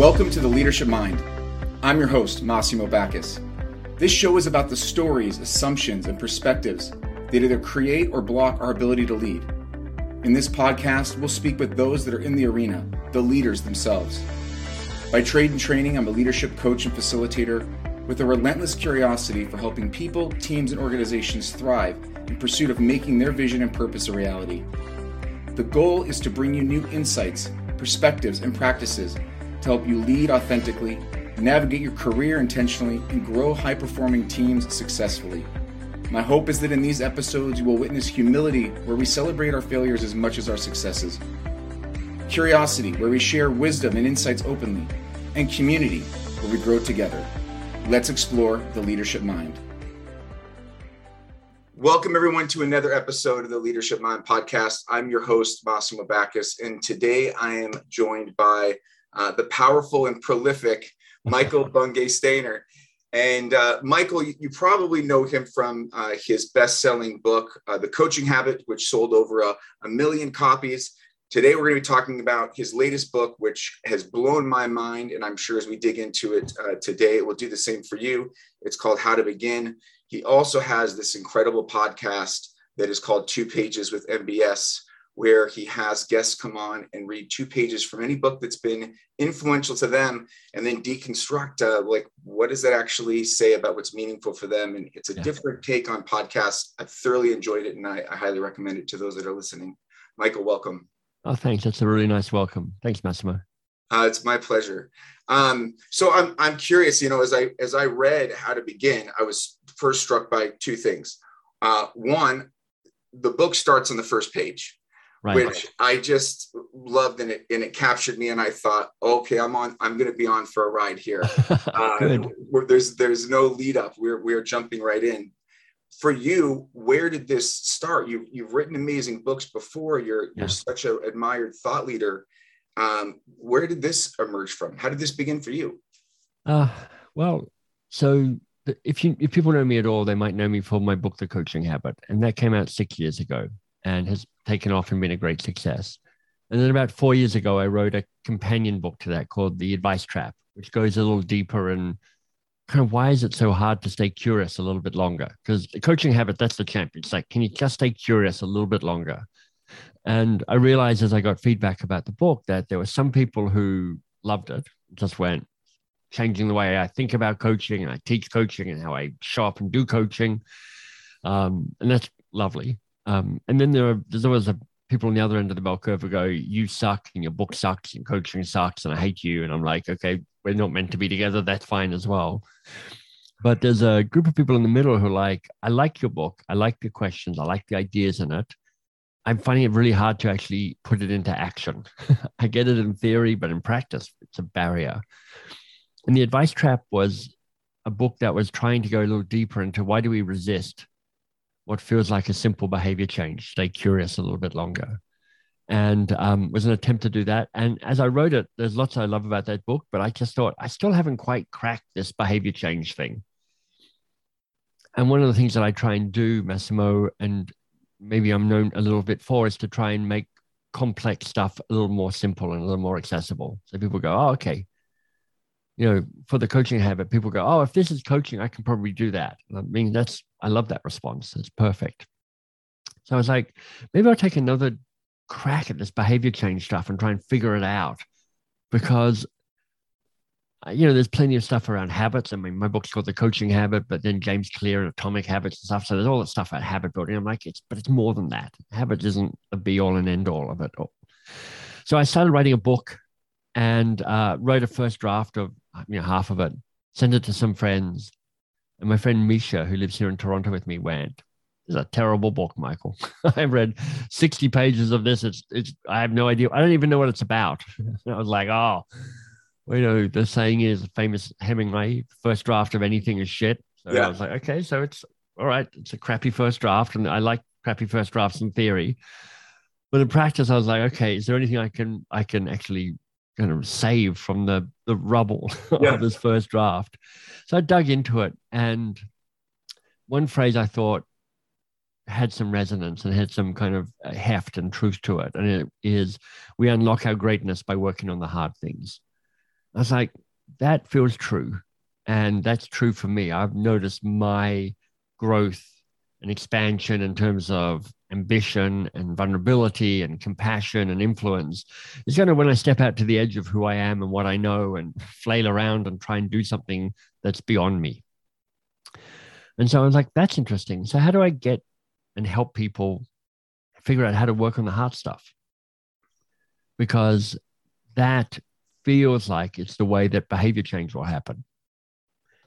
Welcome to the Leadership Mind. I'm your host, Massimo Backus. This show is about the stories, assumptions, and perspectives that either create or block our ability to lead. In this podcast, we'll speak with those that are in the arena, the leaders themselves. By trade and training, I'm a leadership coach and facilitator with a relentless curiosity for helping people, teams, and organizations thrive in pursuit of making their vision and purpose a reality. The goal is to bring you new insights, perspectives, and practices to help you lead authentically, navigate your career intentionally, and grow high performing teams successfully. My hope is that in these episodes, you will witness humility, where we celebrate our failures as much as our successes, curiosity, where we share wisdom and insights openly, and community, where we grow together. Let's explore the leadership mind. Welcome, everyone, to another episode of the Leadership Mind podcast. I'm your host, Massimo Backus, and today I am joined by uh, the powerful and prolific Michael Bungay Stanier. And uh, Michael, you, you, probably know him from uh, his best selling book, uh, The Coaching Habit, which sold over a, a million copies. Today, we're going to be talking about his latest book, which has blown my mind. And I'm sure as we dig into it uh, today, it will do the same for you. It's called How to Begin. He also has this incredible podcast that is called Two Pages with MBS, where he has guests come on and read two pages from any book that's been influential to them and then deconstruct uh, like what does that actually say about what's meaningful for them? And it's a yeah. different take on podcasts. I've thoroughly enjoyed it and I, I, highly recommend it to those that are listening. Michael welcome. Oh thanks. That's a really nice welcome. Thanks massimo. Uh, it's my pleasure. Um, so I'm, I'm curious you know as i as i read how to begin i was first struck by two things. Uh, one the book starts on the first page right. which I just loved and it and it captured me. And I thought, okay, I'm on. I'm going to be on for a ride here. uh, there's there's no lead up. We're we're jumping right in. For you, where did this start? You you've written amazing books before. You're yeah. you're such an admired thought leader. Um, where did this emerge from? How did this begin for you? Uh, well, so if you if people know me at all, they might know me for my book, The Coaching Habit, and that came out six years ago and has taken off and been a great success. And then about four years ago, I wrote a companion book to that called The Advice Trap, which goes a little deeper and kind of why is it so hard to stay curious a little bit longer? Because the coaching habit, that's the champion. It's like, can you just stay curious a little bit longer? And I realized as I got feedback about the book that there were some people who loved it, just went changing the way I think about coaching and I teach coaching and how I show up and do coaching. Um, and that's lovely. Um, and then there are there's always a, people on the other end of the bell curve who go, "You suck, and your book sucks, and coaching sucks, and I hate you." And I'm like, "Okay, we're not meant to be together. That's fine as well." But there's a group of people in the middle who are like, "I like your book. I like the questions. I like the ideas in it. I'm finding it really hard to actually put it into action. I get it in theory, but in practice, it's a barrier." And the advice trap was a book that was trying to go a little deeper into why do we resist what feels like a simple behavior change, stay curious a little bit longer. And um, was an attempt to do that. And as I wrote it, there's lots I love about that book, but I just thought I still haven't quite cracked this behavior change thing. And one of the things that I try and do, Massimo, and maybe I'm known a little bit for, is to try and make complex stuff a little more simple and a little more accessible. So people go, oh, okay, you know, for the coaching habit, people go, oh, if this is coaching, I can probably do that. I mean, that's, I love that response. It's perfect. So I was like, maybe I'll take another crack at this behavior change stuff and try and figure it out because uh, you know, there's plenty of stuff around habits. I mean, my book's called The Coaching Habit, but then James Clear and Atomic Habits and stuff. So there's all that stuff about habit building. I'm like, it's, but it's more than that. Habits isn't a be all and end all of it. So I started writing a book and uh, wrote a first draft of you know, half of it, sent it to some friends. And my friend Misha, who lives here in Toronto with me, went, "It's a terrible book, Michael. I've read 60 pages of this. It's, it's, I have no idea. I don't even know what it's about. I was like, oh, well, you know, the saying is famous Hemingway, first draft of anything is shit. So yeah. I was like, okay, so it's all right. It's a crappy first draft. And I like crappy first drafts in theory. But in practice, I was like, okay, is there anything I can I can actually kind of save from the the rubble yeah. of his first draft. So I dug into it, and one phrase I thought had some resonance and had some kind of heft and truth to it, and it is, "We unlock our greatness by working on the hard things." I was like, that feels true. And that's true for me. I've noticed my growth and expansion in terms of ambition and vulnerability and compassion and influence is kind of when I step out to the edge of who I am and what I know and flail around and try and do something that's beyond me. And so I was like, that's interesting. So, how do I get and help people figure out how to work on the hard stuff? Because that feels like it's the way that behavior change will happen.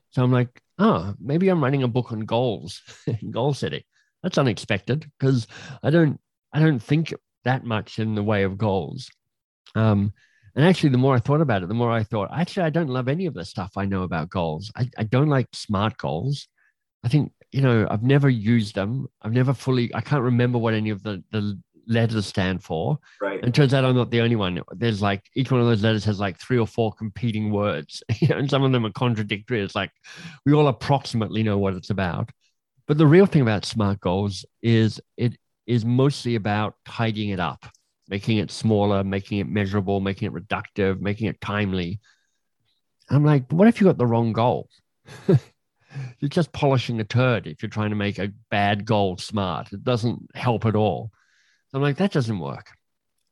So I'm like, oh, maybe I'm writing a book on goals, goal setting. That's unexpected because I don't I don't think that much in the way of goals. Um, and actually, the more I thought about it, the more I thought, actually, I don't love any of the stuff I know about goals. I, I don't like SMART goals. I think, you know, I've never used them. I've never fully, I can't remember what any of the, the letters stand for. Right. And turns out I'm not the only one. There's like each one of those letters has like three or four competing words, and some of them are contradictory. It's like we all approximately know what it's about. But the real thing about SMART goals is it is mostly about tidying it up, making it smaller, making it measurable, making it reductive, making it timely. I'm like, what if you got the wrong goal? you're just polishing a turd if you're trying to make a bad goal smart. It doesn't help at all. I'm like, that doesn't work.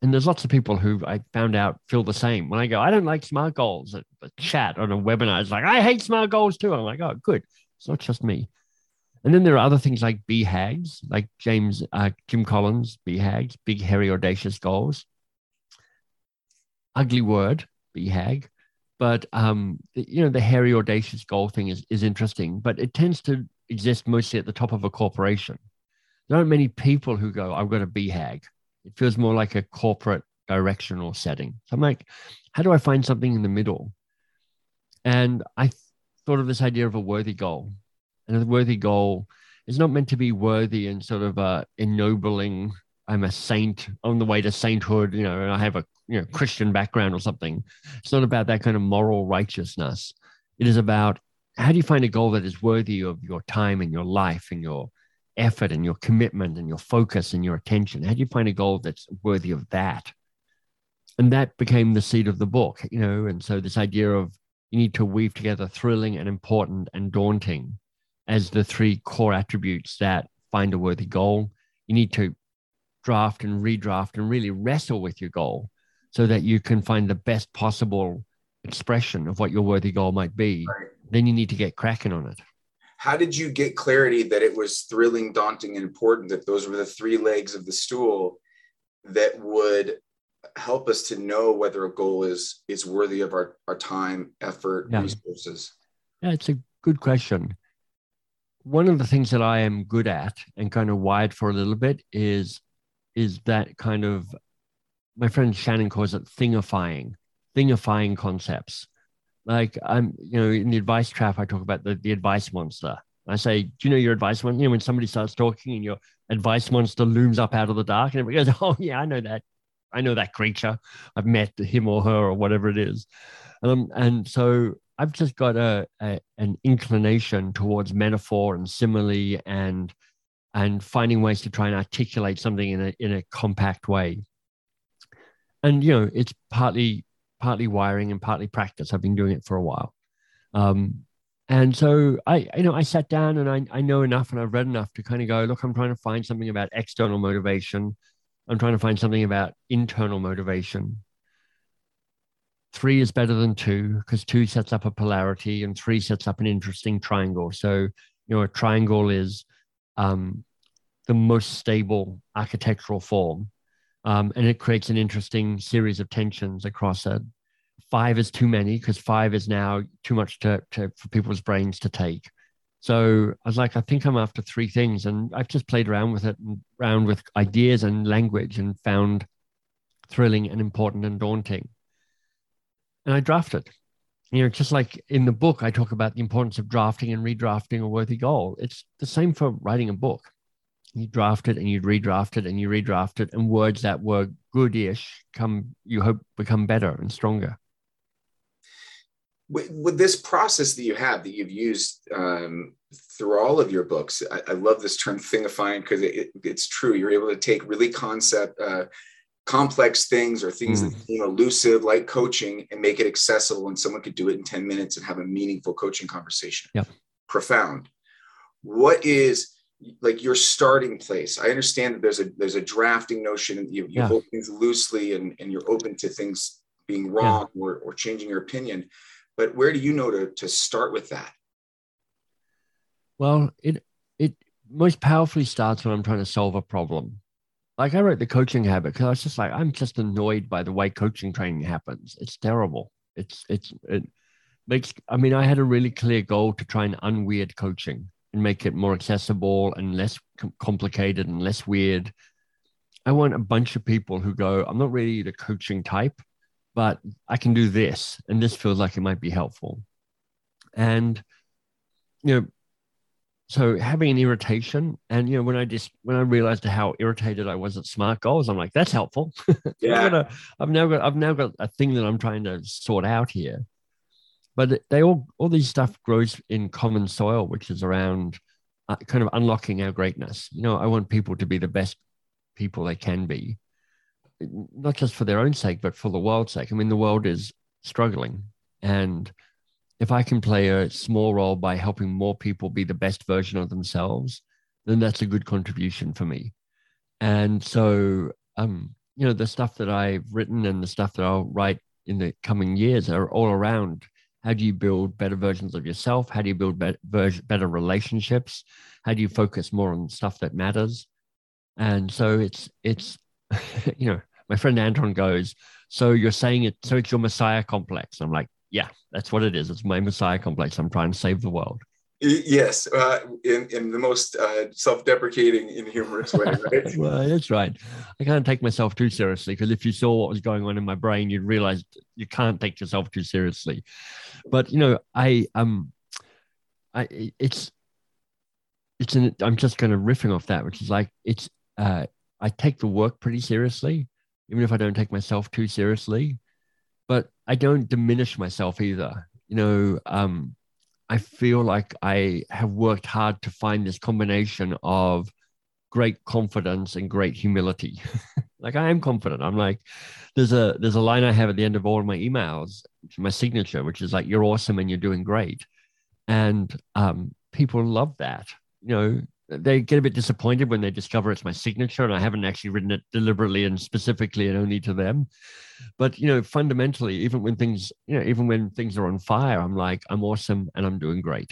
And there's lots of people who I found out feel the same. When I go, I don't like smart goals, a, chat on a webinar is like, I hate smart goals too. I'm like, oh, good. It's not just me. And then there are other things like BHAGs, like James, uh, Jim Collins, BHAGs, big, hairy, audacious goals. Ugly word, BHAG. But, um, you know, the hairy, audacious goal thing is, is interesting, but it tends to exist mostly at the top of a corporation there aren't many people who go, I've got a BHAG. It feels more like a corporate directional setting. So I'm like, how do I find something in the middle? And I thought of this idea of a worthy goal. And a worthy goal is not meant to be worthy and sort of uh, ennobling. I'm a saint on the way to sainthood, you know, and I have a you know Christian background or something. It's not about that kind of moral righteousness. It is about how do you find a goal that is worthy of your time and your life and your effort and your commitment and your focus and your attention? How do you find a goal that's worthy of that? And that became the seed of the book, you know. And so this idea of you need to weave together thrilling and important and daunting as the three core attributes that find a worthy goal. You need to draft and redraft and really wrestle with your goal so that you can find the best possible expression of what your worthy goal might be. Right. Then you need to get cracking on it how did you get clarity that it was thrilling daunting and important that those were the three legs of the stool that would help us to know whether a goal is is worthy of our, our time effort yeah. resources? Yeah it's a good question. One of the things that i am good at and kind of wired for a little bit is is that kind of my friend shannon calls it thingifying thingifying concepts like I'm, you know, in the advice trap, I talk about the, the advice monster. I say, do you know your advice monster? You know, when somebody starts talking and your advice monster looms up out of the dark, and everybody goes, "Oh yeah, I know that. I know that creature. I've met him or her or whatever it is." Um, and so I've just got a, a an inclination towards metaphor and simile and and finding ways to try and articulate something in a in a compact way. And you know, it's partly partly wiring and partly practice. I've been doing it for a while. Um, and so I, you know, I sat down and I, I know enough and I've read enough to kind of go, look, I'm trying to find something about external motivation. I'm trying to find something about internal motivation. Three is better than two because two sets up a polarity and three sets up an interesting triangle. So, you know, a triangle is um, the most stable architectural form um, and it creates an interesting series of tensions across it. Five is too many because five is now too much to, to, for people's brains to take. So I was like, I think I'm after three things, and I've just played around with it and around with ideas and language, and found thrilling and important and daunting. And I drafted. You know, just like in the book, I talk about the importance of drafting and redrafting a worthy goal. It's the same for writing a book you draft it and you redraft it and you redraft it and words that were good-ish come you hope become better and stronger with, with this process that you have that you've used um, through all of your books I, I love this term thingifying because it, it, it's true you're able to take really concept uh, complex things or things mm. that seem elusive, like coaching, and make it accessible, and someone could do it in 10 minutes and have a meaningful coaching conversation. Yep. Profound. What is like your starting place? I understand that there's a there's a drafting notion and you, you yeah. hold things loosely and, and you're open to things being wrong yeah. or, or changing your opinion. But where do you know to, to start with that? Well, it it most powerfully starts when I'm trying to solve a problem. Like I wrote the coaching habit because I was just like, I'm just annoyed by the way coaching training happens. It's terrible. It's it's it makes. I mean, I had a really clear goal to try and unweird coaching and make it more accessible and less com- complicated and less weird. I want a bunch of people who go, I'm not really the coaching type, but I can do this, and this feels like it might be helpful. And you know, so having an irritation and you know when i just when i realized how irritated i was at smart goals i'm like that's helpful yeah gonna, i've now got i've now got a thing that i'm trying to sort out here but they all all these stuff grows in common soil which is around uh, kind of unlocking our greatness. You know i want people to be the best people they can be not just for their own sake but for the world's sake. I mean the world is struggling. And if I can play a small role by helping more people be the best version of themselves, then that's a good contribution for me. And so, um, you know, the stuff that I've written and the stuff that I'll write in the coming years are all around how do you build better versions of yourself? How do you build better, better relationships? How do you focus more on stuff that matters? And so it's it's you know, my friend Anton goes, so you're saying it, so it's your messiah complex. I'm like, yeah, that's what it is. It's my messiah complex. I'm trying to save the world. Yes, uh, in in the most uh, self-deprecating and humorous way, right? well, that's right. I can't take myself too seriously because if you saw what was going on in my brain, you'd realize you can't take yourself too seriously. But you know, I um, I it's it's an I'm just kind of riffing off that, which is like it's uh, I take the work pretty seriously, even if I don't take myself too seriously but I don't diminish myself either. You know, um, I feel like I have worked hard to find this combination of great confidence and great humility. like I am confident. I'm like, there's a there's a line I have at the end of all my emails, my signature, which is like, "You're awesome and you're doing great," and um, people love that. You know, they get a bit disappointed when they discover it's my signature and I haven't actually written it deliberately and specifically and only to them. But you know, fundamentally, even when things, you know, even when things are on fire, I'm like, I'm awesome and I'm doing great.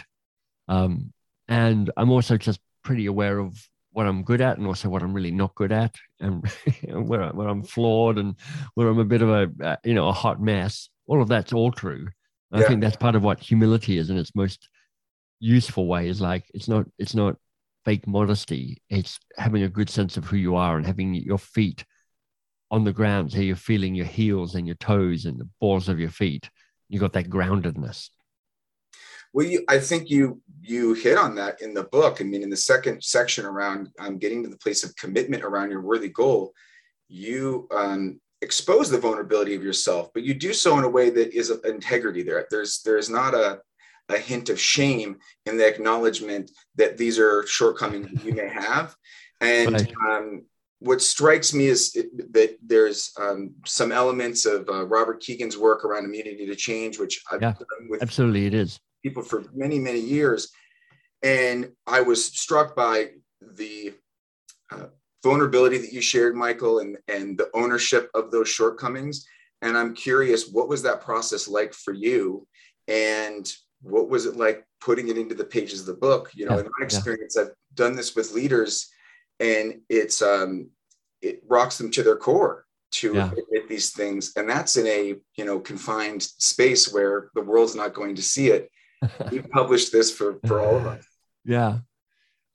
Um, and I'm also just pretty aware of what I'm good at and also what I'm really not good at, and where, where I'm flawed and where I'm a bit of a uh, you know a hot mess. All of that's all true. Yeah. I think that's part of what humility is in its most useful way. Is like it's not it's not fake modesty. It's having a good sense of who you are and having your feet on the ground, so you're feeling your heels and your toes and the balls of your feet. You got that groundedness. Well, you, I think you you hit on that in the book. I mean, in the second section around um, getting to the place of commitment around your worthy goal, you um, expose the vulnerability of yourself, but you do so in a way that is integrity. There, there's there's not a a hint of shame in the acknowledgement that these are shortcomings you may have. And um, what strikes me is that there's um, some elements of uh, Robert Kegan's work around immunity to change, which I've yeah, done with absolutely it is people for many many years, and I was struck by the uh, vulnerability that you shared, Michael, and and the ownership of those shortcomings. And I'm curious, what was that process like for you? And what was it like putting it into the pages of the book? You know yeah, in my experience yeah. i've done this with leaders and it's um it rocks them to their core to yeah. admit these things and that's in a you know confined space where the world's not going to see it. We published this for for all of us. Yeah.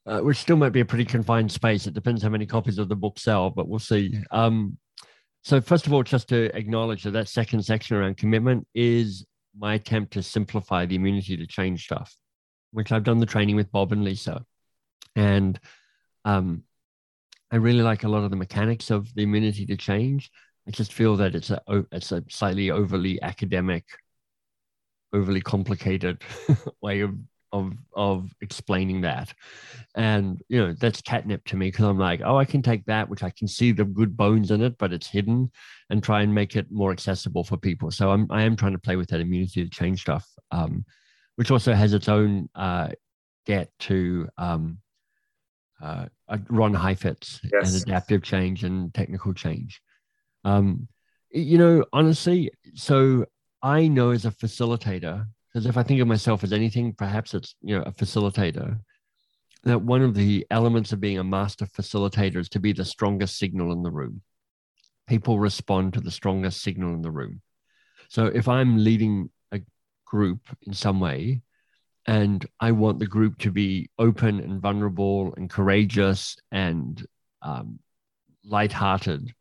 Uh, which still might be a pretty confined space. It depends how many copies of the book sell but we'll see. Um so first of all just to acknowledge that that second section around commitment is my attempt to simplify the immunity to change stuff, which I've done the training with Bob and Lisa. And um, I really like a lot of the mechanics of the immunity to change. I just feel that it's a it's a slightly overly academic, overly complicated way of of of explaining that. And you know that's catnip to me because i'm like oh i can take that which i can see the good bones in it but it's hidden and try and make it more accessible for people. So i'm i am trying to play with that immunity to change stuff um, which also has its own uh, get to um, uh, ron heifetz yes. and adaptive change and technical change. Um, you know honestly so i know as a facilitator because if I think of myself as anything, perhaps it's you know a facilitator. That one of the elements of being a master facilitator is to be the strongest signal in the room. People respond to the strongest signal in the room. So if I'm leading a group in some way, and I want the group to be open and vulnerable and courageous and um, lighthearted,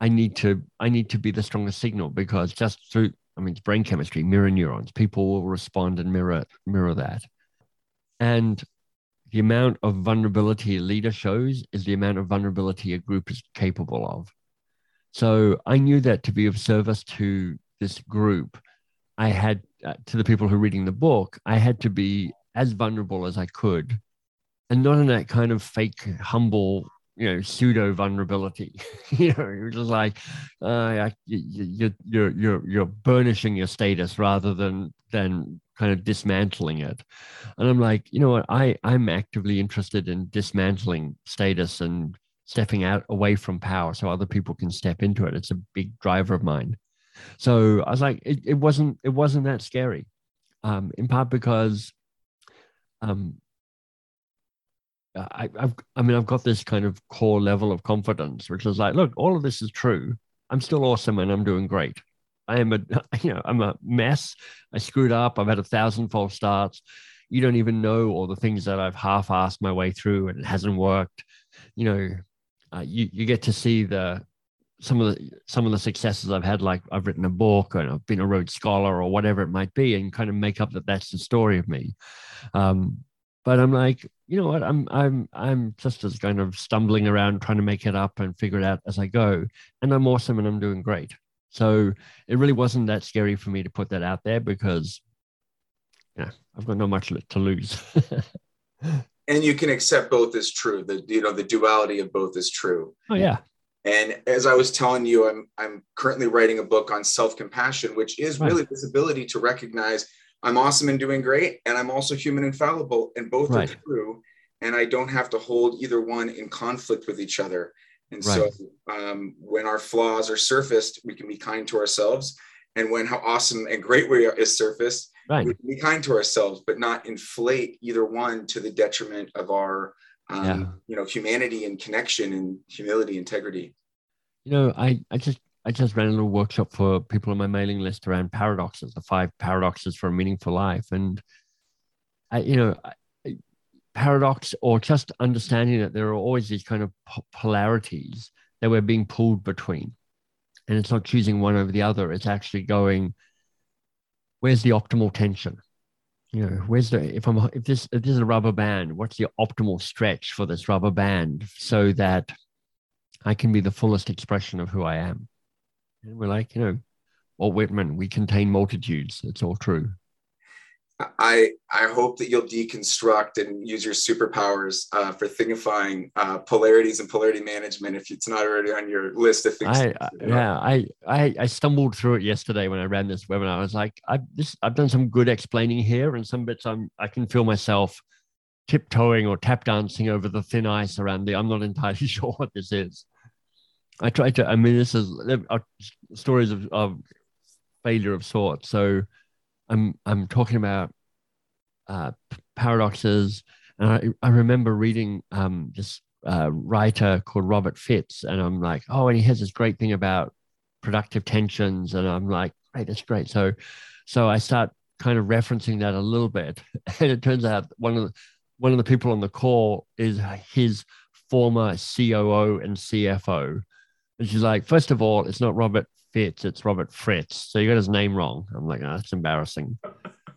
I need to I need to be the strongest signal because just through I mean, it's brain chemistry, mirror neurons. People will respond and mirror mirror that. And the amount of vulnerability a leader shows is the amount of vulnerability a group is capable of. So I knew that to be of service to this group, I had uh, to the people who are reading the book, I had to be as vulnerable as I could, and not in that kind of fake, humble you know pseudo vulnerability. You know you're just like uh, you, you're you're you're burnishing your status rather than than kind of dismantling it. And i'm like you know what? I i'm actively interested in dismantling status and stepping out away from power so other people can step into it. It's a big driver of mine. So i was like it, it wasn't it wasn't that scary um in part because um I, I've, I mean, I've got this kind of core level of confidence, which is like, look, all of this is true. I'm still awesome and I'm doing great. I am a, you know, I'm a mess. I screwed up. I've had a thousand false starts. You don't even know all the things that I've half-assed my way through and it hasn't worked. You know, uh, you you get to see the some of the some of the successes I've had, like I've written a book and I've been a Rhodes Scholar or whatever it might be, and kind of make up that that's the story of me. Um, but I'm like, you know what? I'm I'm I'm just as kind of stumbling around trying to make it up and figure it out as I go. And I'm awesome and I'm doing great. So it really wasn't that scary for me to put that out there because yeah, I've got not much to lose. and you can accept both as true. The you know, the duality of both is true. Oh yeah. And as I was telling you, I'm I'm currently writing a book on self-compassion, which is right. really this ability to recognize I'm awesome and doing great, and I'm also human and fallible, and both right. are true. And I don't have to hold either one in conflict with each other. And right. so, um, when our flaws are surfaced, we can be kind to ourselves. And when how awesome and great we are is surfaced, right. we can be kind to ourselves, but not inflate either one to the detriment of our, um, yeah. you know, humanity and connection and humility, integrity. You know, I I just I just ran a little workshop for people on my mailing list around paradoxes, the five paradoxes for a meaningful life. And, I, you know, paradox or just understanding that there are always these kind of polarities that we're being pulled between. And it's not choosing one over the other, it's actually going, where's the optimal tension? You know, where's the if I'm if this if this is a rubber band, what's the optimal stretch for this rubber band so that I can be the fullest expression of who I am? And we're like, you know, Walt Whitman, we contain multitudes. It's all true. I I hope that you'll deconstruct and use your superpowers uh, for thingifying uh, polarities and polarity management if it's not already on your list of things. I, yeah, I, I I stumbled through it yesterday when I ran this webinar. I was like, I've this I've done some good explaining here, and some bits I'm I can feel myself tiptoeing or tap dancing over the thin ice around the. I'm not entirely sure what this is. I try to. I mean, this is uh, stories of, of failure of sorts. So, I'm I'm talking about uh, paradoxes, and I, I remember reading um, this uh, writer called Robert Fitz, and I'm like, oh, and he has this great thing about productive tensions, and I'm like, great, that's great. So, so I start kind of referencing that a little bit, and it turns out one of the one of the people on the call is his former COO and CFO. And she's like, first of all, it's not Robert Fitz, it's Robert Fritz. So you got his name wrong. I'm like, oh, that's embarrassing.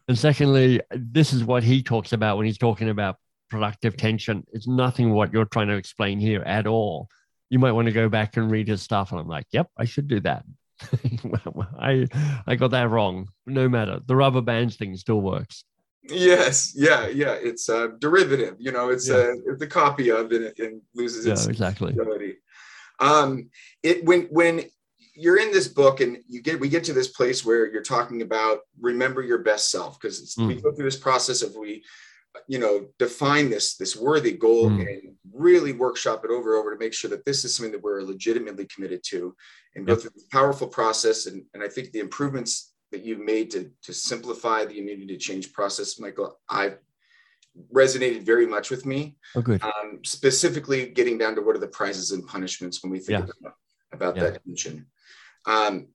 and secondly, this is what he talks about when he's talking about productive tension. It's nothing what you're trying to explain here at all. You might want to go back and read his stuff. And I'm like, yep, I should do that. I I got that wrong. No matter. The rubber bands thing still works. Yes, yeah, yeah. It's a derivative. You know, it's yeah. a it's a copy of it and loses its yeah, exactly. ability. Um, it when when you're in this book and you get we get to this place where you're talking about remember your best self because mm. we go through this process of we you know define this this worthy goal mm. and really workshop it over and over to make sure that this is something that we're legitimately committed to and yep. go through this powerful process and, and i think the improvements that you've made to, to simplify the immunity to change process michael i resonated very much with me. Oh good. Um, specifically getting down to what are the prizes and punishments when we think yeah. about, about yeah. that dimension um,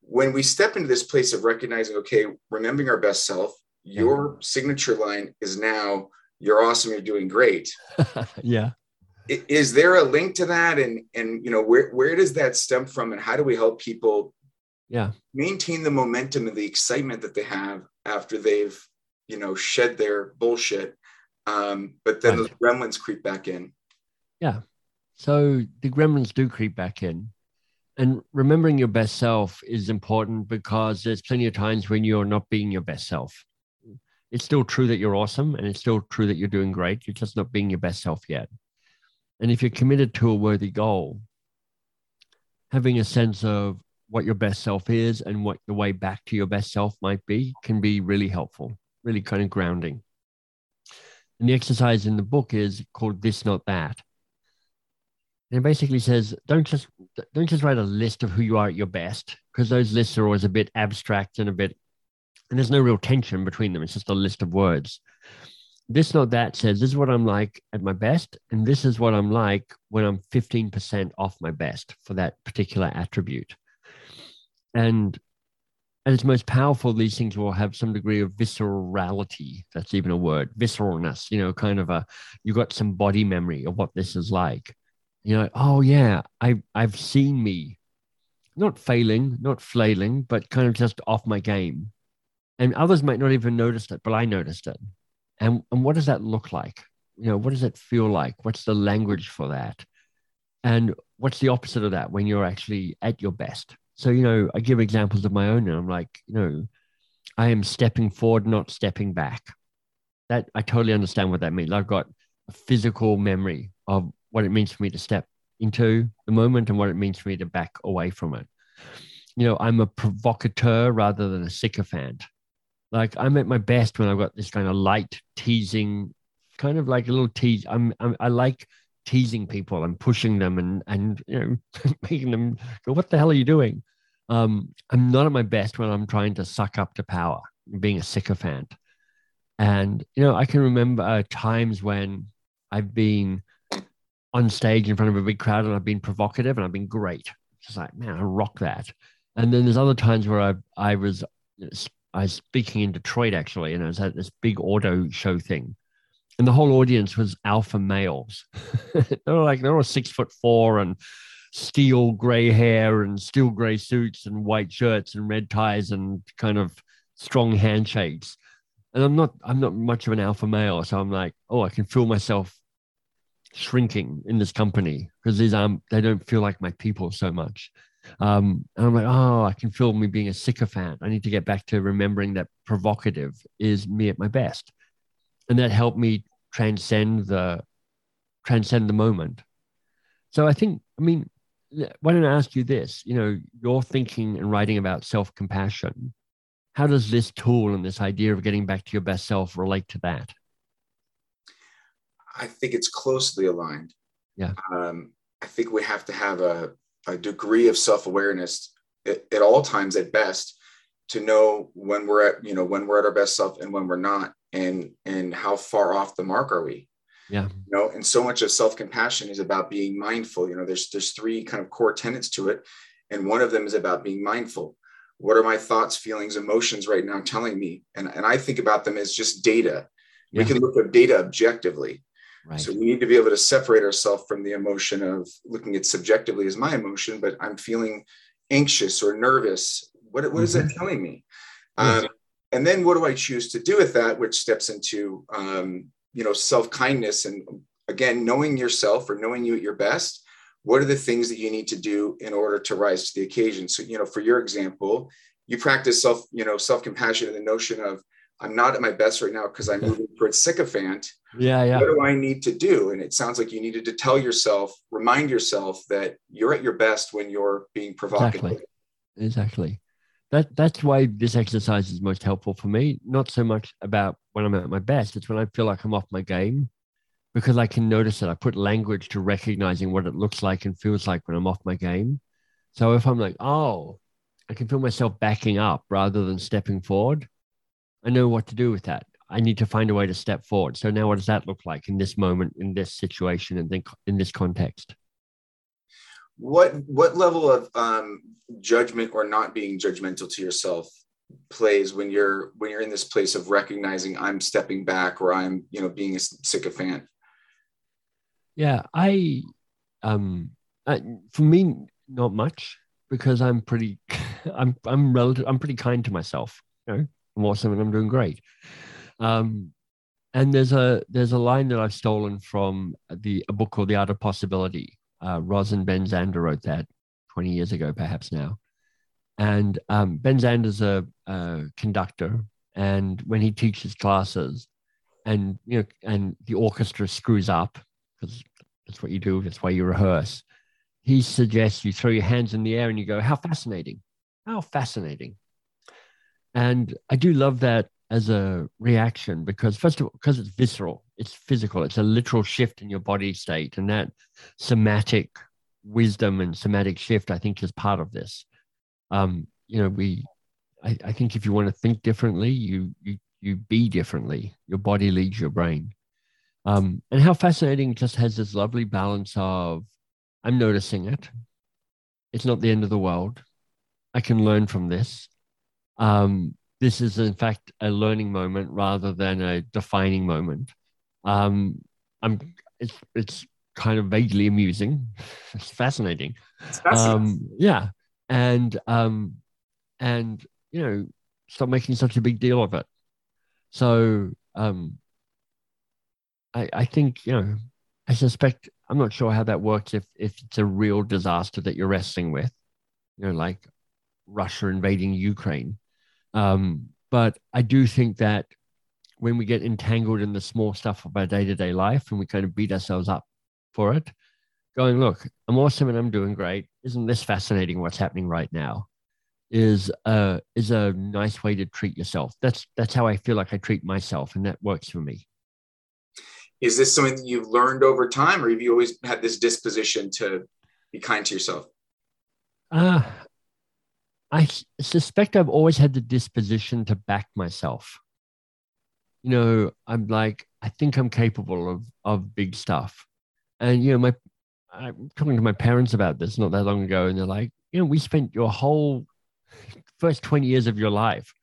when we step into this place of recognizing okay remembering our best self your signature line is now you're awesome you're doing great. Yeah. Is there a link to that? And and you know where where does that stem from and how do we help people yeah. maintain the momentum and the excitement that they have after they've you know shed their bullshit um but then right. the gremlins creep back in yeah so the gremlins do creep back in and remembering your best self is important because there's plenty of times when you're not being your best self it's still true that you're awesome and it's still true that you're doing great. You're just not being your best self yet. And if you're committed to a worthy goal, having a sense of what your best self is and what the way back to your best self might be can be really helpful, really kind of grounding. And the exercise in the book is called This Not That. And it basically says don't just don't just write a list of who you are at your best, because those lists are always a bit abstract and a bit and there's no real tension between them. It's just a list of words. This Not That says, This is what I'm like at my best, and this is what I'm like when I'm 15% off my best for that particular attribute. And at its most powerful, these things will have some degree of viscerality. That's even a word, visceralness, you know, kind of a, you got some body memory of what this is like. You know, oh yeah, I've, I've seen me not failing, not flailing, but kind of just off my game and others might not even notice it, but I noticed it. And, and what does that look like? You know, what does it feel like? What's the language for that? And what's the opposite of that when you're actually at your best? So, you know, I give examples of my own and I'm like, you know, I am stepping forward, not stepping back. That I totally understand what that means. I've got a physical memory of what it means for me to step into the moment and what it means for me to back away from it. You know, I'm a provocateur rather than a sycophant. Like I'm at my best when I've got this kind of light teasing, kind of like a little tease. I'm, I'm I like teasing people and pushing them and and you know making them go, "What the hell are you doing?" Um, I'm not at my best when I'm trying to suck up to power, being a sycophant. And you know, I can remember uh, times when I've been on stage in front of a big crowd and I've been provocative and I've been great. Just like, man, I rock that. And then there's other times where I I was I was speaking in Detroit actually, and I was at this big auto show thing, and the whole audience was alpha males. they were like they were six foot four and steel gray hair and steel gray suits and white shirts and red ties and kind of strong handshakes. And I'm not I'm not much of an alpha male, so I'm like, oh, I can feel myself shrinking in this company because these um they don't feel like my people so much. Um, and I'm like, oh, I can feel me being a sycophant. I need to get back to remembering that provocative is me at my best. And that helped me transcend the transcend the moment. So I think, I mean, why don't I ask you this? You know, you're thinking and writing about self-compassion. How does this tool and this idea of getting back to your best self relate to that? I think it's closely aligned. Yeah. Um, I think we have to have a a degree of self-awareness at, at, all times at best to know when we're at you know when we're at our best self and when we're not and and how far off the mark are we yeah you know and so much of self-compassion is about being mindful you know there's there's three kind of core tenets to it and one of them is about being mindful what are my thoughts feelings emotions right now telling me and, and i think about them as just data yeah. we can look at data objectively Right. So we need to be able to separate ourselves from the emotion of looking at subjectively as my emotion, but I'm feeling anxious or nervous. What, what is mm-hmm. that telling me? Um, and then what do I choose to do with that, which steps into um, you know self kindness and again knowing yourself or knowing you at your best. What are the things that you need to do in order to rise to the occasion? So you know, for your example, you practice self you know self compassion and the notion of I'm not at my best right now because I'm moving towards sycophant. Yeah, yeah. What do I need to do? And it sounds like you needed to tell yourself, remind yourself that you're at your best when you're being provocative. Exactly. Exactly. That that's why this exercise is most helpful for me. Not so much about when I'm at my best. It's when I feel like I'm off my game because I can notice it. I put language to recognizing what it looks like and feels like when I'm off my game. So if I'm like, oh, I can feel myself backing up rather than stepping forward, I know what to do with that. I need to find a way to step forward. So now what does that look like in this moment, in this situation, and then in this context? What what level of um, judgment or not being judgmental to yourself plays when you're when you're in this place of recognizing I'm stepping back or I'm you know being a sycophant? Yeah, I um uh, for me not much because I'm pretty I'm I'm relative I'm pretty kind to myself. You know, I'm awesome and I'm doing great. Um, and there's a there's a line that I've stolen from the a book called The Art of Possibility. Uh, Roz and Ben Zander wrote that 20 years ago, perhaps now. And um, Ben Zander's a, a conductor, and when he teaches classes, and you know, and the orchestra screws up because that's what you do. That's why you rehearse. He suggests you throw your hands in the air and you go, "How fascinating! How fascinating!" And I do love that as a reaction because first of all, because it's visceral, it's physical, it's a literal shift in your body state, and that somatic wisdom and somatic shift, I think, is part of this. Um, you know, we, I, I think, if you want to think differently, you you you be differently. Your body leads your brain. Um, and how fascinating just has this lovely balance of I'm noticing it. It's not the end of the world. I can learn from this. Um, this is, in fact, a learning moment rather than a defining moment. Um, I'm, it's, it's kind of vaguely amusing. it's fascinating. It's fascinating. Um, yeah. And, um, and, you know, stop making such a big deal of it. So, um, I, I think, you know, I suspect, I'm not sure how that works if, if it's a real disaster that you're wrestling with, you know, like Russia invading Ukraine. Um, but I do think that when we get entangled in the small stuff of our day to day life and we kind of beat ourselves up for it, going, look, I'm awesome and I'm doing great. Isn't this fascinating what's happening right now? Is a is a nice way to treat yourself. That's that's how I feel like I treat myself, and that works for me. Is this something that you've learned over time, or have you always had this disposition to be kind to yourself? Uh, I suspect I've always had the disposition to back myself. You know, I'm like, I think I'm capable of of big stuff. And you know, my I'm talking to my parents about this not that long ago, and they're like, you know, we spent your whole first 20 years of your life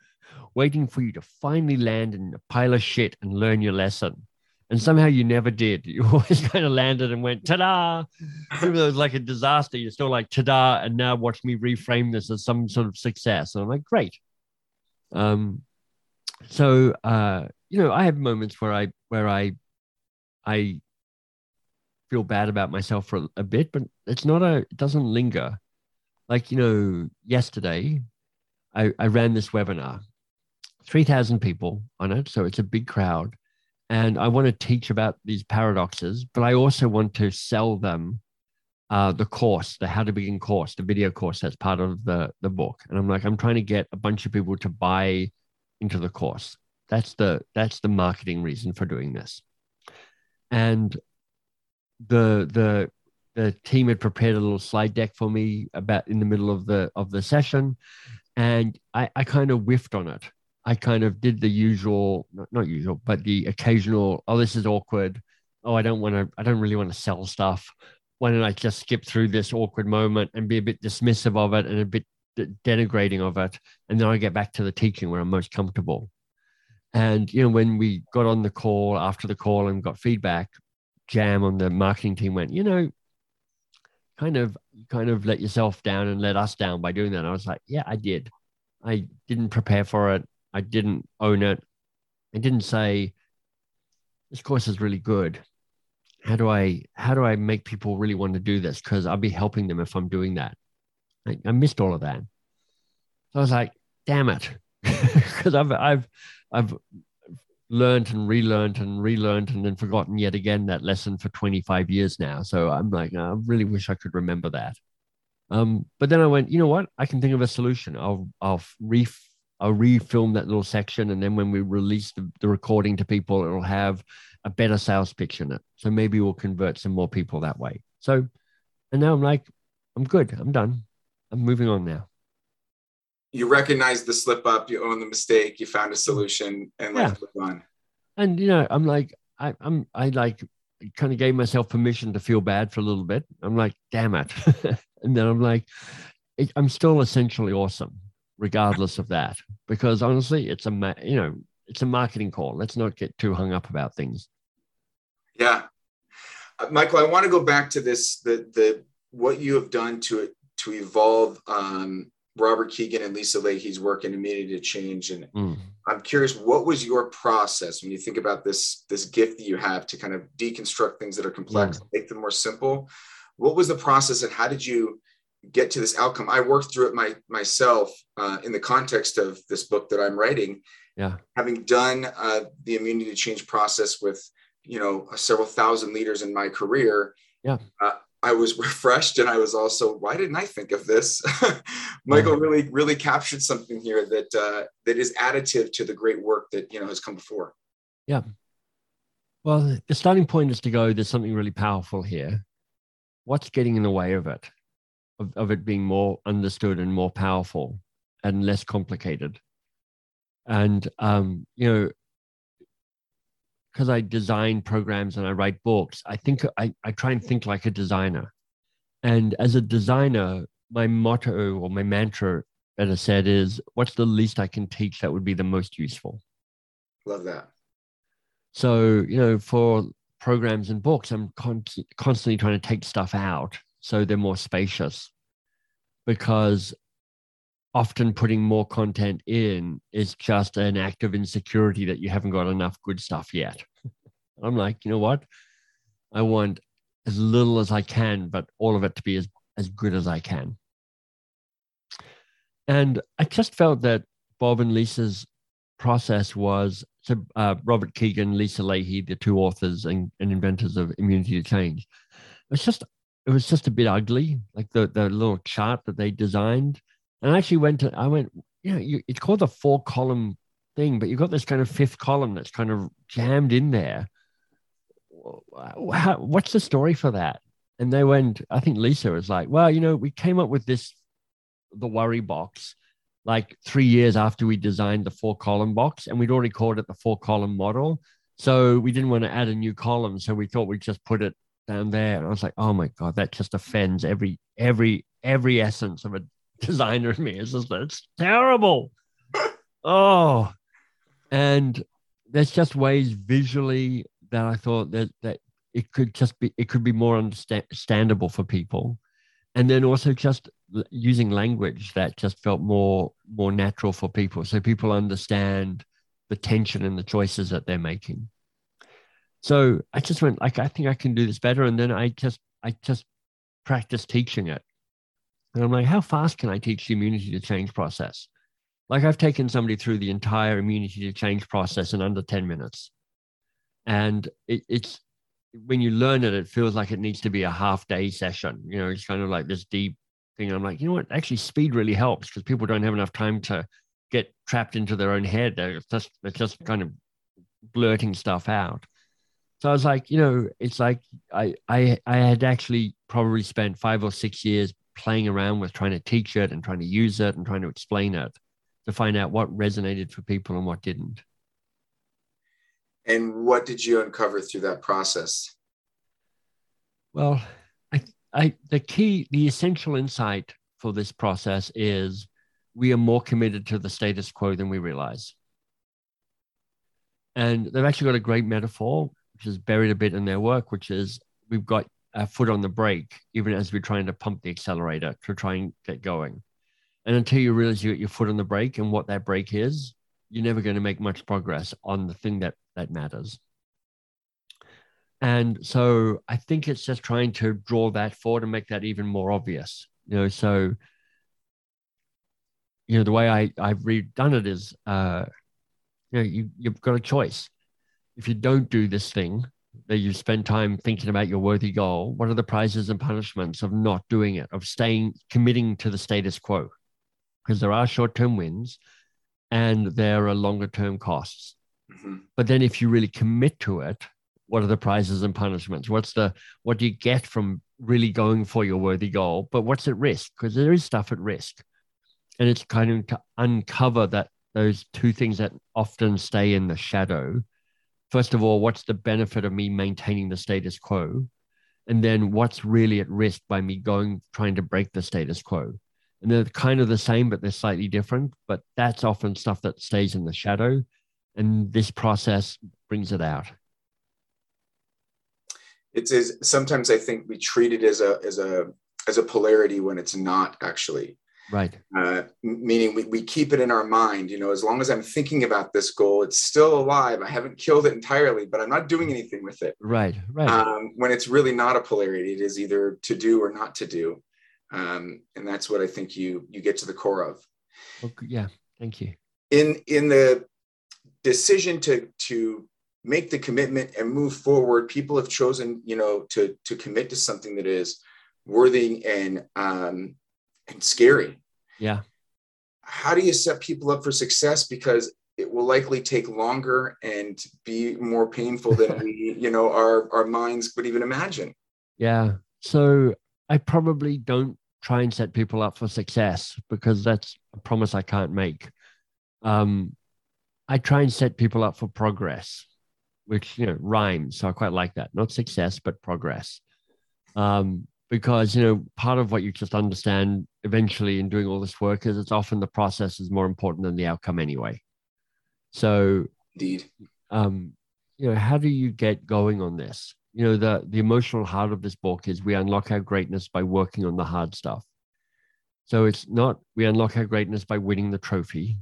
waiting for you to finally land in a pile of shit and learn your lesson and somehow you never did. You always kind of landed and went ta-da. Even though it was like a disaster, you're still like ta-da, and now watch me reframe this as some sort of success. And I'm like, great. Um, so uh, you know, I have moments where I where I I feel bad about myself for a, bit, but it's not a it doesn't linger. Like you know, yesterday I, I ran this webinar, three thousand people on it, so it's a big crowd and I want to teach about these paradoxes, but I also want to sell them uh, the course, the How to Begin course, the video course that's part of the the book. And I'm like, I'm trying to get a bunch of people to buy into the course. That's the that's the marketing reason for doing this. And the the the team had prepared a little slide deck for me about in the middle of the of the session, and I, I kind of whiffed on it I kind of did the usual, not, not usual, but the occasional, oh, this is awkward. Oh, I don't want to, I don't really want to sell stuff. Why don't I just skip through this awkward moment and be a bit dismissive of it and a bit denigrating of it? And then I get back to the teaching where I'm most comfortable. And, you know, when we got on the call after the call and got feedback, Jam on the marketing team went, you know, kind of, kind of let yourself down and let us down by doing that. And I was like, yeah, I did. I didn't prepare for it. I didn't own it. I didn't say this course is really good. How do I how do I make people really want to do this? Because I'll be helping them if I'm doing that. I, I missed all of that. So I was like, damn it. because I've I've I've learned and relearned and relearned and then forgotten yet again that lesson for 25 years now. So I'm like, I really wish I could remember that. Um, but then I went, you know what? I can think of a solution. I'll I'll re I'll refilm that little section, and then when we release the, the recording to people, it'll have a better sales pitch in it. So maybe we'll convert some more people that way. So, and now I'm like, I'm good. I'm done. I'm moving on now. You recognize the slip up, you own the mistake, you found a solution, and yeah. on. And you know, I'm like, I, I'm, I like, kind of gave myself permission to feel bad for a little bit. I'm like, damn it, and then I'm like, I'm still essentially awesome, regardless of that, because honestly, it's a, you know, it's a marketing call. Let's not get too hung up about things. Yeah, uh, Michael, I want to go back to this the the what you have done to to evolve um, Robert Kegan and Lisa Lahey's work in immunity to change. And mm. I'm curious, what was your process when you think about this this gift that you have to kind of deconstruct things that are complex, mm. make them more simple? What was the process, and how did you get to this outcome? I worked through it my myself uh, in the context of this book that I'm writing. Yeah, having done uh, the immunity to change process with you know several thousand leaders in my career. Yeah. Uh, I was refreshed and I was also, why didn't I think of this? Michael really, really captured something here that uh, that is additive to the great work that you know has come before. Yeah. Well, the starting point is to go, there's something really powerful here. What's getting in the way of it? Of, of it being more understood and more powerful and less complicated. And um, you know, because I design programs and I write books, I think I, I try and think like a designer. And as a designer, my motto or my mantra, better said, is what's the least I can teach that would be the most useful? Love that. So, you know, for programs and books, I'm con- constantly trying to take stuff out so they're more spacious because often putting more content in is just an act of insecurity that you haven't got enough good stuff yet. I'm like, you know what? I want as little as I can, but all of it to be as, as good as I can. And I just felt that Bob and Lisa's process was so uh, Robert Kegan, Lisa Lahey, the two authors and, and inventors of immunity to change. It was just it was just a bit ugly, like the the little chart that they designed and I actually went to, I went, you know, you, it's called the four column thing, but you've got this kind of fifth column that's kind of jammed in there. What's the story for that? And they went, I think Lisa was like, well, you know, we came up with this, the worry box, like three years after we designed the four column box, and we'd already called it the four column model. So we didn't want to add a new column. So we thought we'd just put it down there. And I was like, oh my God, that just offends every, every, every essence of a designer in me. It's just that's terrible. oh, and there's just ways visually that I thought that that it could just be it could be more understandable for people, and then also just using language that just felt more more natural for people, so people understand the tension and the choices that they're making. So I just went like I think I can do this better, and then I just I just practice teaching it and I'm like, how fast can I teach the immunity to change process? Like I've taken somebody through the entire immunity to change process in under 10 minutes. And it, it's when you learn it, it feels like it needs to be a half day session. You know, it's kind of like this deep thing. I'm like, you know what? Actually, speed really helps because people don't have enough time to get trapped into their own head. They're just, they're just kind of blurting stuff out. So I was like, you know, it's like I I I had actually probably spent five or six years playing around with trying to teach it and trying to use it and trying to explain it to find out what resonated for people and what didn't. And what did you uncover through that process? Well, I, I, the key, the essential insight for this process is we are more committed to the status quo than we realize. And they've actually got a great metaphor, which is buried a bit in their work, which is we've got a foot on the brake, even as we're trying to pump the accelerator to try and get going. And until you realize you got your foot on the brake and what that brake is, you're never going to make much progress on the thing that that matters. And so I think it's just trying to draw that forward and make that even more obvious. You know, so you know, the way I, I've redone it is, uh, you know, you, you've got a choice. If you don't do this thing that you spend time thinking about your worthy goal, what are the prizes and punishments of not doing it, of staying, committing to the status quo? Because there are short term wins and there are longer term costs. Mm-hmm. But then if you really commit to it, what are the prizes and punishments? What's the, what do you get from really going for your worthy goal? But what's at risk? Because there is stuff at risk and it's kind of to uncover that those two things that often stay in the shadow. First of all, what's the benefit of me maintaining the status quo? And then what's really at risk by me going trying to break the status quo? And they're kind of the same, but they're slightly different. But that's often stuff that stays in the shadow. And this process brings it out. It's is sometimes I think we treat it as a as a as a polarity when it's not actually. Right. Uh, meaning we, we keep it in our mind you know as long as i'm thinking about this goal it's still alive. I haven't killed it entirely but i'm not doing anything with it. Right right. Um, when it's really not a polarity it is either to do or not to do. Um, and that's what i think you you get to the core of. Okay, yeah thank you. In in the decision to to make the commitment and move forward people have chosen you know to to commit to something that is worthy and um, and scary. Yeah. How do you set people up for success? Because it will likely take longer and be more painful than we, you know, our our minds would even imagine. Yeah. So I probably don't try and set people up for success because that's a promise I can't make. Um, I try and set people up for progress, which you know rhymes. So I quite like that. Not success, but progress. Um, because you know part of what you just understand eventually in doing all this work is it's often the process is more important than the outcome anyway so indeed um you know how do you get going on this you know the the emotional heart of this book is we unlock our greatness by working on the hard stuff so it's not we unlock our greatness by winning the trophy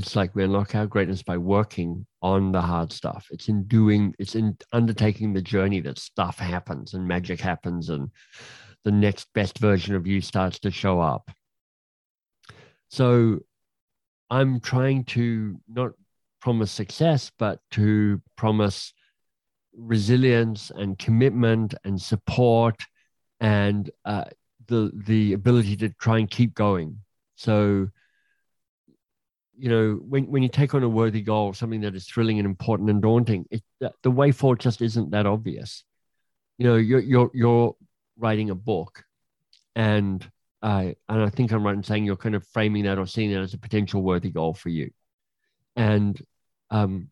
it's like we unlock our greatness by working on the hard stuff it's in doing it's in undertaking the journey that stuff happens and magic happens and the next best version of you starts to show up. So I'm trying to not promise success, but to promise resilience and commitment and support and uh, the the ability to try and keep going. So, you know, when when you take on a worthy goal, something that is thrilling and important and daunting, it, the way forward just isn't that obvious. You know, you're you're you're writing a book, and uh, and I think I'm right in saying you're kind of framing that or seeing that as a potential worthy goal for you, and um,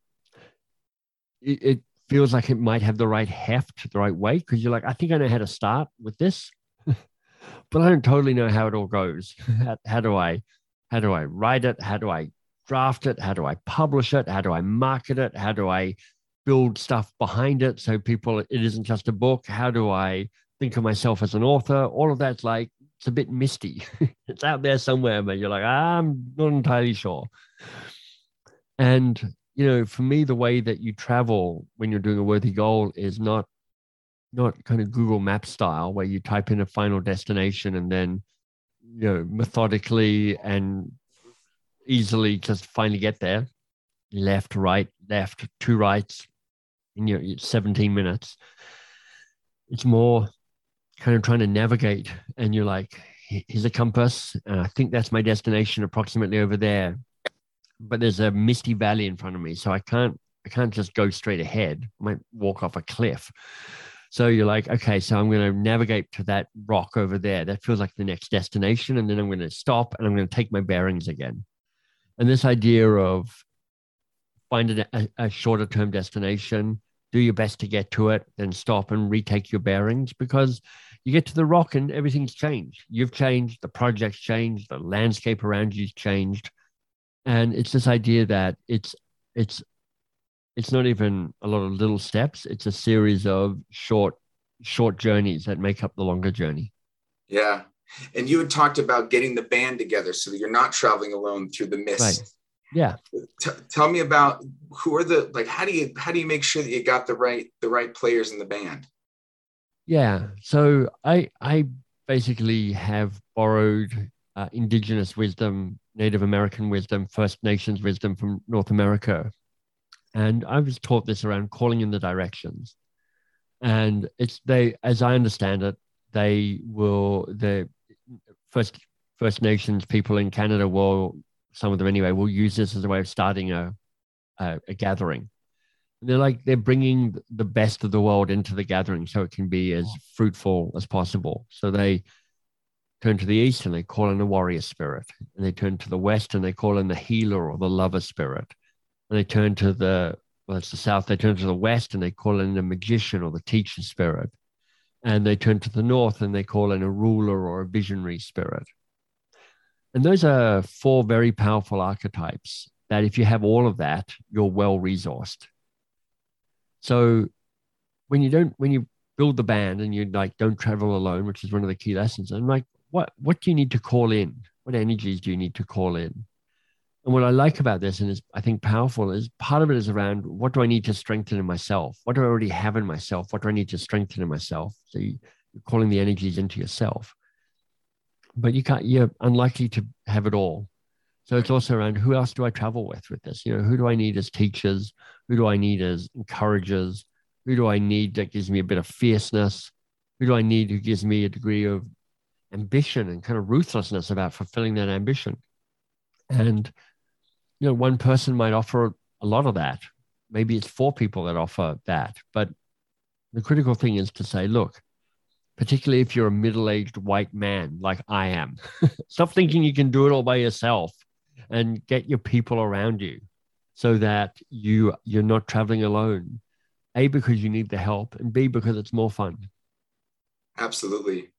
it, it feels like it might have the right heft, the right weight, because you're like, I think I know how to start with this, but I don't totally know how it all goes. how, how do I, how do I write it? How do I draft it? How do I publish it? How do I market it? How do I build stuff behind it so people it isn't just a book? How do I think of myself as an author. All of that's like it's a bit misty. it's out there somewhere, but you're like, I'm not entirely sure. And you know, for me, the way that you travel when you're doing a worthy goal is not not kind of Google Map style, where you type in a final destination and then you know methodically and easily just finally get there. Left, right, left, two rights in your 17 minutes. It's more kind of trying to navigate and you're like here's a compass and i think that's my destination approximately over there. But there's a misty valley in front of me so i can't i can't just go straight ahead. I might walk off a cliff. So you're like okay so i'm going to navigate to that rock over there. That feels like the next destination and then i'm going to stop and i'm going to take my bearings again and this idea of finding a, a shorter term destination do your best to get to it then stop and retake your bearings because you get to the rock and everything's changed. You've changed, the project's changed, the landscape around you's changed. And it's this idea that it's it's it's not even a lot of little steps, it's a series of short short journeys that make up the longer journey. Yeah. And you had talked about getting the band together so that you're not traveling alone through the mist. Right. Yeah. T- tell me about who are the like how do you how do you make sure that you got the right the right players in the band? Yeah. So I I basically have borrowed uh, indigenous wisdom Native American wisdom, First Nations wisdom from North America. And I was taught this around calling in the directions. And it's they, as I understand it, they will the first First Nations people in Canada will some of them anyway will use this as a way of starting a a, a gathering. And they're like they're bringing the best of the world into the gathering so it can be as fruitful as possible. So they turn to the east and they call in the warrior spirit, and they turn to the west and they call in the healer or the lover spirit, and they turn to the well, it's the south. They turn to the west and they call in the magician or the teacher spirit, and they turn to the north and they call in a ruler or a visionary spirit. And those are four very powerful archetypes that if you have all of that, you're well resourced. So when you don't, when you build the band and you like don't travel alone, which is one of the key lessons, I'm like, what what do you need to call in? What energies do you need to call in? And what I like about this, and is I think powerful, is part of it is around what do I need to strengthen in myself? What do I already have in myself? What do I need to strengthen in myself? So you, are calling the energies into yourself. But you can't, you're unlikely to have it all. So it's also around who else do I travel with with this? You know, who do I need as teachers? Who do I need as encouragers? Who do I need that gives me a bit of fierceness? Who do I need who gives me a degree of ambition and kind of ruthlessness about fulfilling that ambition. And, you know, one person might offer a lot of that. Maybe it's four people that offer that. But the critical thing is to say, look, particularly if you're a middle aged white man like I am, stop thinking you can do it all by yourself and get your people around you so that you you're not traveling alone a because you need the help and b because it's more fun absolutely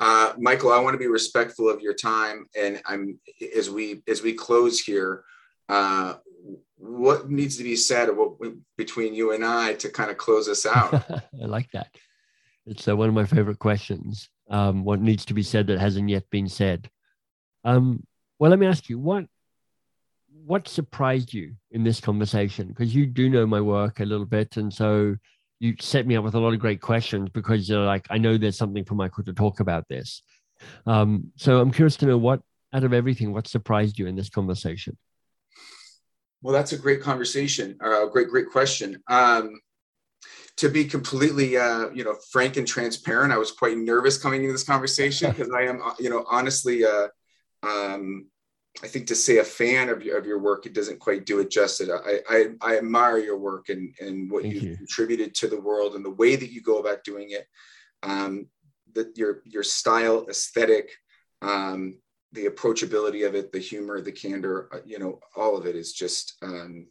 uh, Michael, I want to be respectful of your time, and I'm as we as we close here. Uh, what needs to be said what, between you and I to kind of close us out? I like that. It's uh, one of my favorite questions. Um, what needs to be said that hasn't yet been said? Um, well, let me ask you what what surprised you in this conversation? Because you do know my work a little bit, and so you set me up with a lot of great questions because you're like, I know there's something for Michael to talk about this. Um, so I'm curious to know what, out of everything, what surprised you in this conversation? Well, that's a great conversation, or a great, great question. Um, to be completely, uh, you know, frank and transparent, I was quite nervous coming into this conversation because I am, uh, you know, honestly, uh, um, I think to say a fan of your, of your work, it doesn't quite do it justice. I, I, I admire your work and, and what you've you. contributed to the world and the way that you go about doing it. Um, that your, your style, aesthetic, um, the approachability of it, the humor, the candor, uh, you know, all of it is just, um,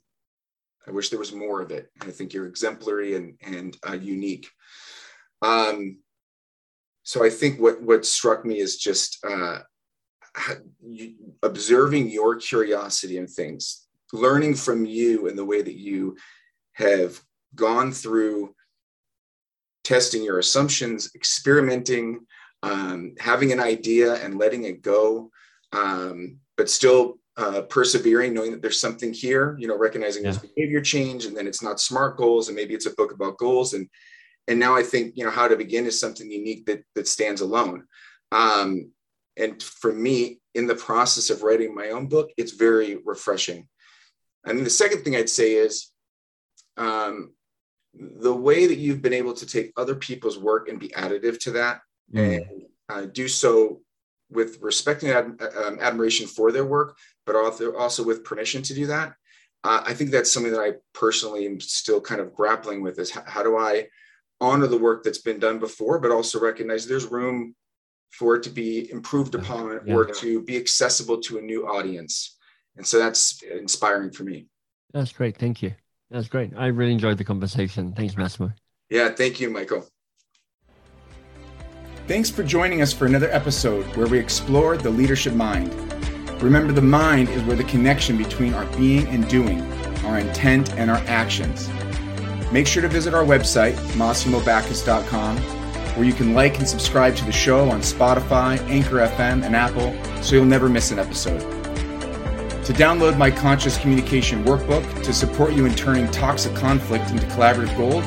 I wish there was more of it. I think you're exemplary and, and uh, unique. Um, so I think what, what struck me is just, uh, observing your curiosity in things, learning from you and the way that you have gone through testing your assumptions, experimenting, um, having an idea and letting it go, um, but still uh, persevering, knowing that there's something here, you know, recognizing yeah. there's behavior change and then it's not smart goals and maybe it's a book about goals. And, and now I think, you know, how to begin is something unique that, that stands alone. Um, and for me, in the process of writing my own book, it's very refreshing. And the second thing I'd say is um, the way that you've been able to take other people's work and be additive to that mm. and uh, do so with respect and ad- um, admiration for their work, but also, also with permission to do that. Uh, I think that's something that I personally am still kind of grappling with is how, how do I honor the work that's been done before, but also recognize there's room for it to be improved upon yeah. or to be accessible to a new audience. And so that's inspiring for me. That's great. Thank you. That's great. I really enjoyed the conversation. Thanks, Massimo. Yeah, thank you, Michael. Thanks for joining us for another episode where we explore the leadership mind. Remember, the mind is where the connection between our being and doing, our intent and our actions. Make sure to visit our website, MassimoBackus.com, where you can like and subscribe to the show on Spotify, Anchor FM, and Apple so you'll never miss an episode. To download my Conscious Communication Workbook to support you in turning toxic conflict into collaborative gold,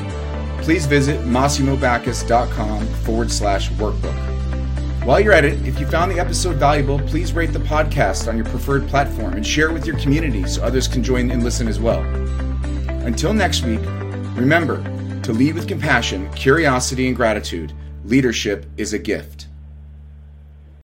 please visit MassimoBackus.com forward slash workbook. While you're at it, if you found the episode valuable, please rate the podcast on your preferred platform and share it with your community so others can join and listen as well. Until next week, remember to lead with compassion, curiosity, and gratitude. Leadership is a gift.